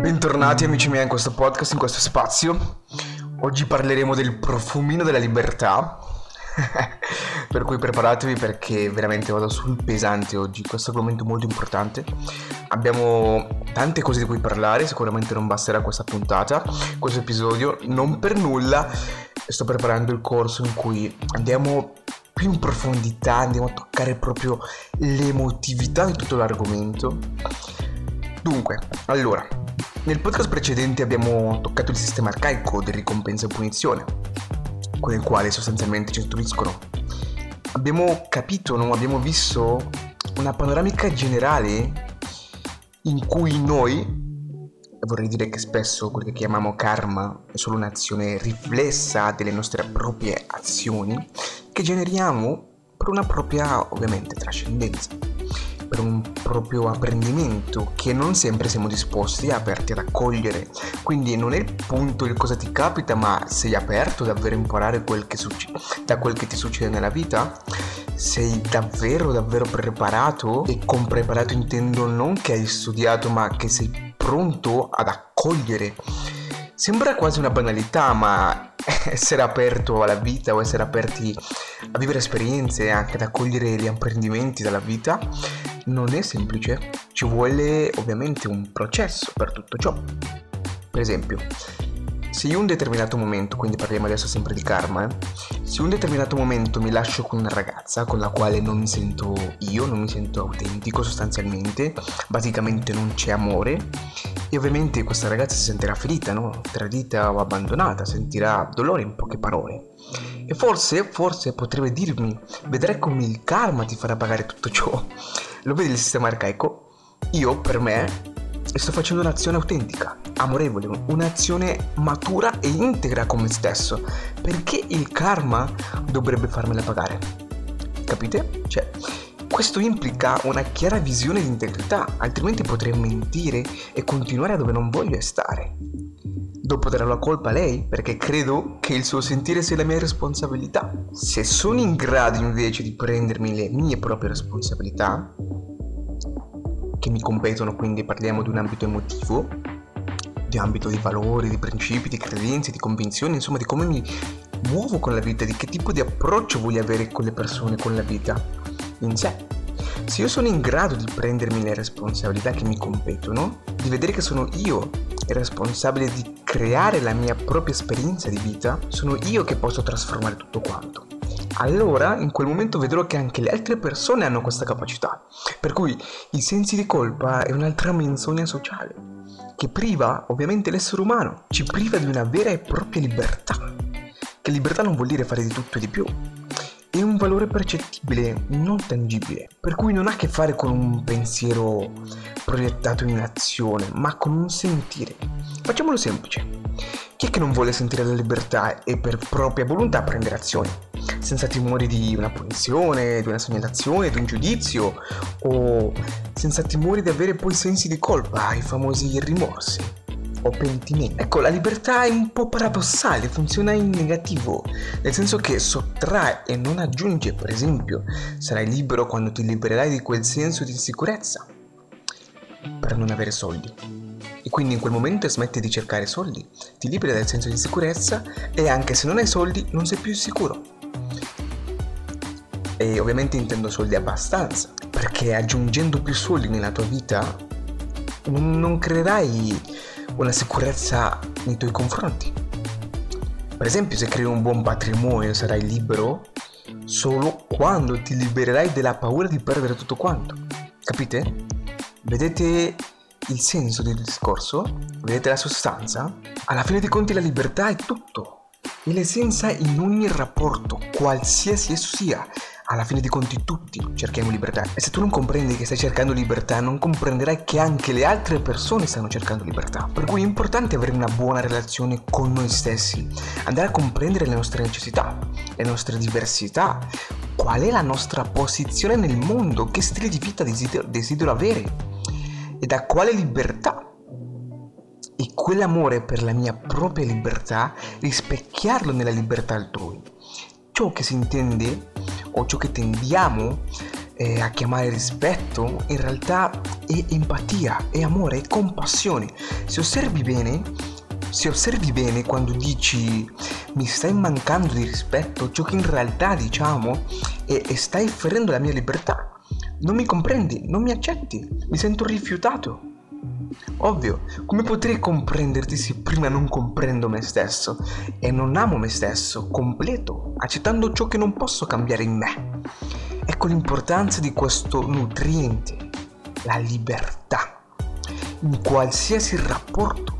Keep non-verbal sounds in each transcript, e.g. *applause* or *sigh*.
Bentornati amici miei in questo podcast, in questo spazio. Oggi parleremo del profumino della libertà. *laughs* per cui preparatevi perché veramente vado sul pesante oggi, questo argomento molto importante. Abbiamo tante cose di cui parlare, sicuramente non basterà questa puntata, questo episodio, non per nulla sto preparando il corso in cui andiamo più in profondità, andiamo a toccare proprio l'emotività di tutto l'argomento. Dunque, allora, nel podcast precedente abbiamo toccato il sistema arcaico di ricompensa e punizione, con il quale sostanzialmente ci istruiscono. Abbiamo capito, non abbiamo visto una panoramica generale in cui noi, vorrei dire che spesso quello che chiamiamo karma è solo un'azione riflessa delle nostre proprie azioni che generiamo per una propria, ovviamente, trascendenza per un proprio apprendimento che non sempre siamo disposti aperti ad accogliere. Quindi non è il punto il cosa ti capita, ma sei aperto davvero a imparare quel succe- da quel che ti succede nella vita? Sei davvero davvero preparato? E con preparato intendo non che hai studiato, ma che sei pronto ad accogliere. Sembra quasi una banalità, ma *laughs* essere aperto alla vita o essere aperti a vivere esperienze e anche ad accogliere gli apprendimenti dalla vita non è semplice, ci vuole ovviamente un processo per tutto ciò. Per esempio, se io un determinato momento, quindi parliamo adesso sempre di karma, eh, se un determinato momento mi lascio con una ragazza con la quale non mi sento io, non mi sento autentico sostanzialmente, basicamente non c'è amore, e ovviamente questa ragazza si sentirà ferita, no? tradita o abbandonata, sentirà dolore in poche parole. E forse, forse potrebbe dirmi, vedrai come il karma ti farà pagare tutto ciò. Lo vedi il sistema arcaico? Io, per me, sto facendo un'azione autentica, amorevole, un'azione matura e integra con me stesso. Perché il karma dovrebbe farmela pagare? Capite? Cioè, questo implica una chiara visione di integrità, altrimenti potrei mentire e continuare dove non voglio stare. Dopo darò la colpa a lei perché credo che il suo sentire sia la mia responsabilità. Se sono in grado invece di prendermi le mie proprie responsabilità, che mi competono, quindi parliamo di un ambito emotivo, di ambito di valori, di principi, di credenze, di convinzioni, insomma di come mi muovo con la vita, di che tipo di approccio voglio avere con le persone, con la vita in sé. Se io sono in grado di prendermi le responsabilità che mi competono, di vedere che sono io il responsabile di creare la mia propria esperienza di vita, sono io che posso trasformare tutto quanto allora in quel momento vedrò che anche le altre persone hanno questa capacità. Per cui i sensi di colpa è un'altra menzogna sociale, che priva ovviamente l'essere umano, ci priva di una vera e propria libertà. Che libertà non vuol dire fare di tutto e di più. È un valore percettibile, non tangibile, per cui non ha a che fare con un pensiero proiettato in azione, ma con un sentire. Facciamolo semplice. Chi è che non vuole sentire la libertà e per propria volontà prendere azioni? senza timori di una punizione, di una segnalazione, di un giudizio o senza timori di avere poi sensi di colpa, i famosi rimorsi o pentimenti. Ecco, la libertà è un po' paradossale, funziona in negativo, nel senso che sottrae e non aggiunge, per esempio, sarai libero quando ti libererai di quel senso di insicurezza per non avere soldi. Quindi in quel momento smetti di cercare soldi, ti liberi dal senso di insicurezza e anche se non hai soldi non sei più sicuro. E ovviamente intendo soldi abbastanza, perché aggiungendo più soldi nella tua vita non creerai una sicurezza nei tuoi confronti. Per esempio, se crei un buon patrimonio sarai libero solo quando ti libererai della paura di perdere tutto quanto. Capite? Vedete il senso del discorso? Vedete la sostanza? Alla fine dei conti la libertà è tutto. È l'essenza in ogni rapporto, qualsiasi esso sia alla fine dei conti tutti cerchiamo libertà. E se tu non comprendi che stai cercando libertà, non comprenderai che anche le altre persone stanno cercando libertà. Per cui è importante avere una buona relazione con noi stessi, andare a comprendere le nostre necessità, le nostre diversità, qual è la nostra posizione nel mondo, che stile di vita desidero, desidero avere e da quale libertà e quell'amore per la mia propria libertà rispecchiarlo nella libertà altrui. Ciò che si intende o ciò che tendiamo eh, a chiamare rispetto, in realtà è empatia, è amore, è compassione. Se osservi bene, se osservi bene quando dici mi stai mancando di rispetto, ciò che in realtà diciamo è, e stai ferendo la mia libertà. Non mi comprendi, non mi accetti, mi sento rifiutato. Ovvio, come potrei comprenderti se prima non comprendo me stesso e non amo me stesso completo, accettando ciò che non posso cambiare in me? Ecco l'importanza di questo nutriente, la libertà, in qualsiasi rapporto,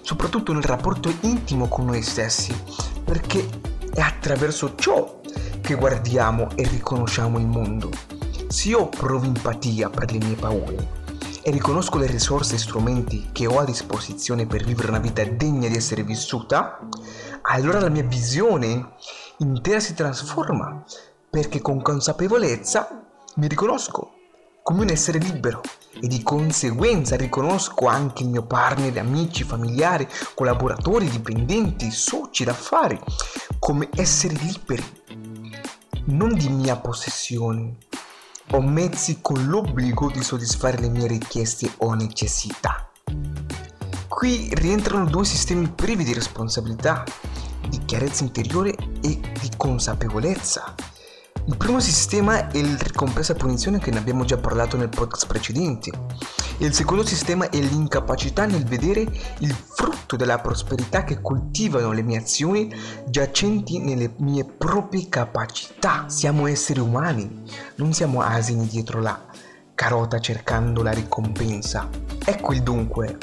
soprattutto nel rapporto intimo con noi stessi, perché è attraverso ciò che guardiamo e riconosciamo il mondo. Se io provo empatia per le mie paure, e riconosco le risorse e strumenti che ho a disposizione per vivere una vita degna di essere vissuta, allora la mia visione intera si trasforma perché con consapevolezza mi riconosco come un essere libero e di conseguenza riconosco anche il mio partner, amici, familiari, collaboratori, dipendenti, soci d'affari come esseri liberi, non di mia possessione, ho mezzi con l'obbligo di soddisfare le mie richieste o necessità. Qui rientrano due sistemi privi di responsabilità, di chiarezza interiore e di consapevolezza. Il primo sistema è il ricompensa punizione che ne abbiamo già parlato nel podcast precedente. Il secondo sistema è l'incapacità nel vedere il frutto della prosperità che coltivano le mie azioni giacenti nelle mie proprie capacità. Siamo esseri umani, non siamo asini dietro la carota cercando la ricompensa. Ecco il dunque.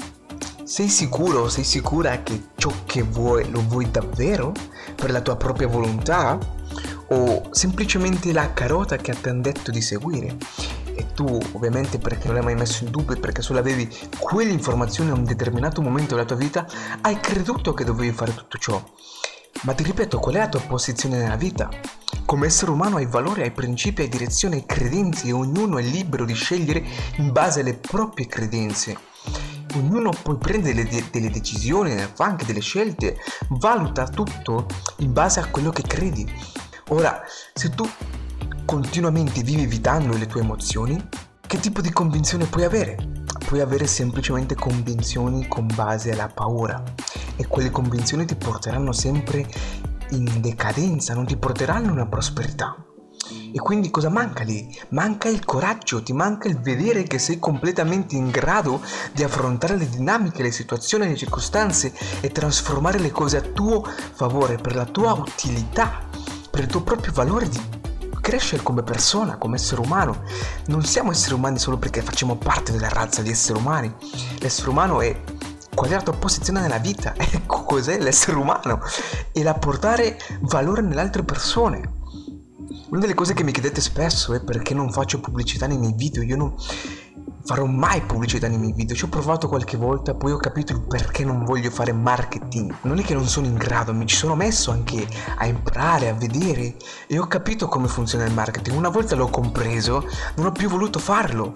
Sei sicuro, sei sicura che ciò che vuoi lo vuoi davvero? Per la tua propria volontà? O semplicemente la carota che ti hanno detto di seguire? Tu ovviamente perché non l'hai mai messo in dubbio e perché solo avevi quell'informazione a un determinato momento della tua vita, hai creduto che dovevi fare tutto ciò. Ma ti ripeto, qual è la tua posizione nella vita? Come essere umano hai valori, hai principi, hai direzione, hai credenze e ognuno è libero di scegliere in base alle proprie credenze. Ognuno poi prende delle, delle decisioni, fa anche delle scelte, valuta tutto in base a quello che credi. Ora, se tu continuamente vivi evitando le tue emozioni, che tipo di convinzione puoi avere? Puoi avere semplicemente convinzioni con base alla paura e quelle convinzioni ti porteranno sempre in decadenza, non ti porteranno una prosperità. E quindi cosa manca lì? Manca il coraggio, ti manca il vedere che sei completamente in grado di affrontare le dinamiche, le situazioni, le circostanze e trasformare le cose a tuo favore, per la tua utilità, per il tuo proprio valore di crescere come persona, come essere umano. Non siamo esseri umani solo perché facciamo parte della razza di esseri umani. L'essere umano è qual è la tua posizione nella vita, *laughs* ecco cos'è l'essere umano e l'apportare valore nelle altre persone. Una delle cose che mi chiedete spesso è perché non faccio pubblicità nei miei video, io non, farò mai pubblicità nei miei video. Ci ho provato qualche volta, poi ho capito il perché non voglio fare marketing. Non è che non sono in grado, mi ci sono messo anche a imparare, a vedere e ho capito come funziona il marketing. Una volta l'ho compreso, non ho più voluto farlo.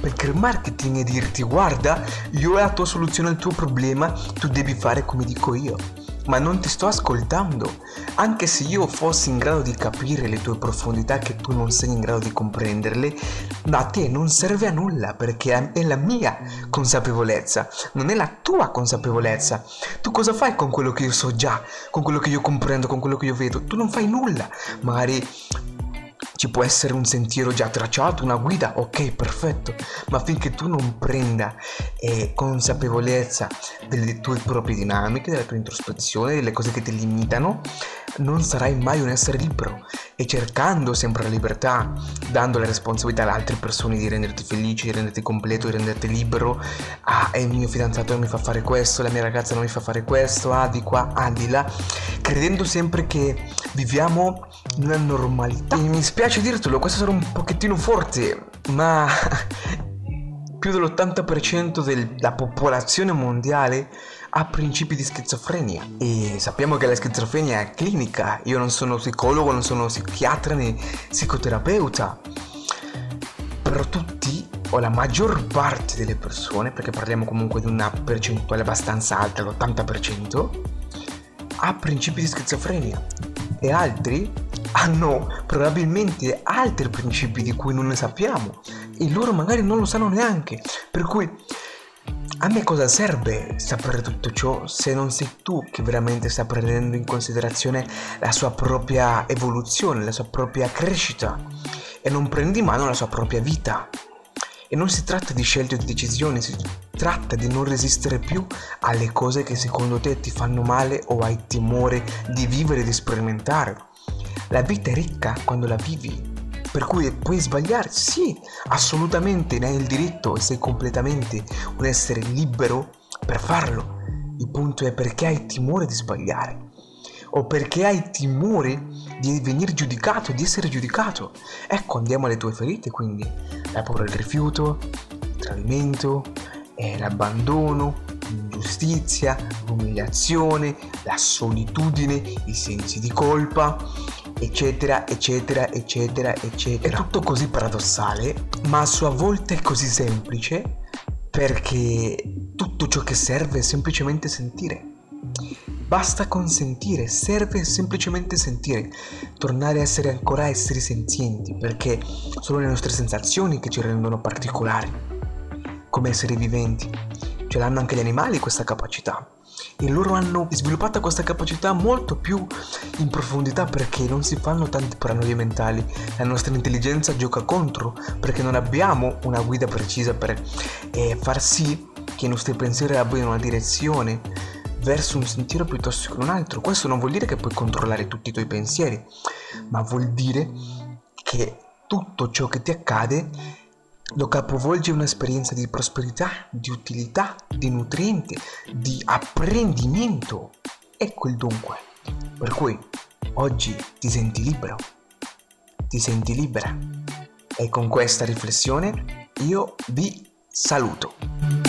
Perché il marketing è dirti guarda, io ho la tua soluzione al tuo problema, tu devi fare come dico io ma non ti sto ascoltando. Anche se io fossi in grado di capire le tue profondità che tu non sei in grado di comprenderle, a te non serve a nulla perché è la mia consapevolezza, non è la tua consapevolezza. Tu cosa fai con quello che io so già, con quello che io comprendo, con quello che io vedo? Tu non fai nulla. Magari ci può essere un sentiero già tracciato, una guida, ok, perfetto, ma finché tu non prenda eh, consapevolezza delle tue proprie dinamiche, della tua introspezione, delle cose che ti limitano, non sarai mai un essere libero e cercando sempre la libertà, dando la responsabilità alle altre persone di renderti felice, di renderti completo, di renderti libero, ah, il mio fidanzato non mi fa fare questo, la mia ragazza non mi fa fare questo, ah, di qua, ah, di là, credendo sempre che viviamo una normalità. E mi spiace dirtelo, questo sarà un pochettino forte, ma *laughs* più dell'80% della popolazione mondiale ha principi di schizofrenia e sappiamo che la schizofrenia è clinica. Io non sono psicologo, non sono psichiatra né psicoterapeuta. Però tutti o la maggior parte delle persone, perché parliamo comunque di una percentuale abbastanza alta, l'80%, ha principi di schizofrenia e altri hanno probabilmente altri principi di cui non ne sappiamo e loro magari non lo sanno neanche. Per cui a me cosa serve sapere tutto ciò se non sei tu che veramente sta prendendo in considerazione la sua propria evoluzione, la sua propria crescita e non prendi in mano la sua propria vita? E non si tratta di scelte o di decisioni, si tratta di non resistere più alle cose che secondo te ti fanno male o hai timore di vivere e di sperimentare. La vita è ricca quando la vivi per cui puoi sbagliare, sì, assolutamente ne hai il diritto e sei completamente un essere libero per farlo. Il punto è perché hai timore di sbagliare o perché hai timore di venire giudicato, di essere giudicato. Ecco, andiamo alle tue ferite, quindi la paura del rifiuto, il tradimento, eh, l'abbandono, l'ingiustizia, l'umiliazione, la solitudine, i sensi di colpa, eccetera, eccetera, eccetera, eccetera. È tutto così paradossale, ma a sua volta è così semplice perché tutto ciò che serve è semplicemente sentire. Basta consentire, serve semplicemente sentire, tornare a essere ancora esseri senzienti, perché sono le nostre sensazioni che ci rendono particolari, come esseri viventi. Ce l'hanno anche gli animali questa capacità e loro hanno sviluppato questa capacità molto più in profondità perché non si fanno tanti paranoie mentali, la nostra intelligenza gioca contro perché non abbiamo una guida precisa per eh, far sì che i nostri pensieri abbiano una direzione verso un sentiero piuttosto che un altro. Questo non vuol dire che puoi controllare tutti i tuoi pensieri, ma vuol dire che tutto ciò che ti accade lo capovolge un'esperienza di prosperità, di utilità, di nutriente, di apprendimento. Ecco il dunque. Per cui oggi ti senti libero, ti senti libera. E con questa riflessione io vi saluto.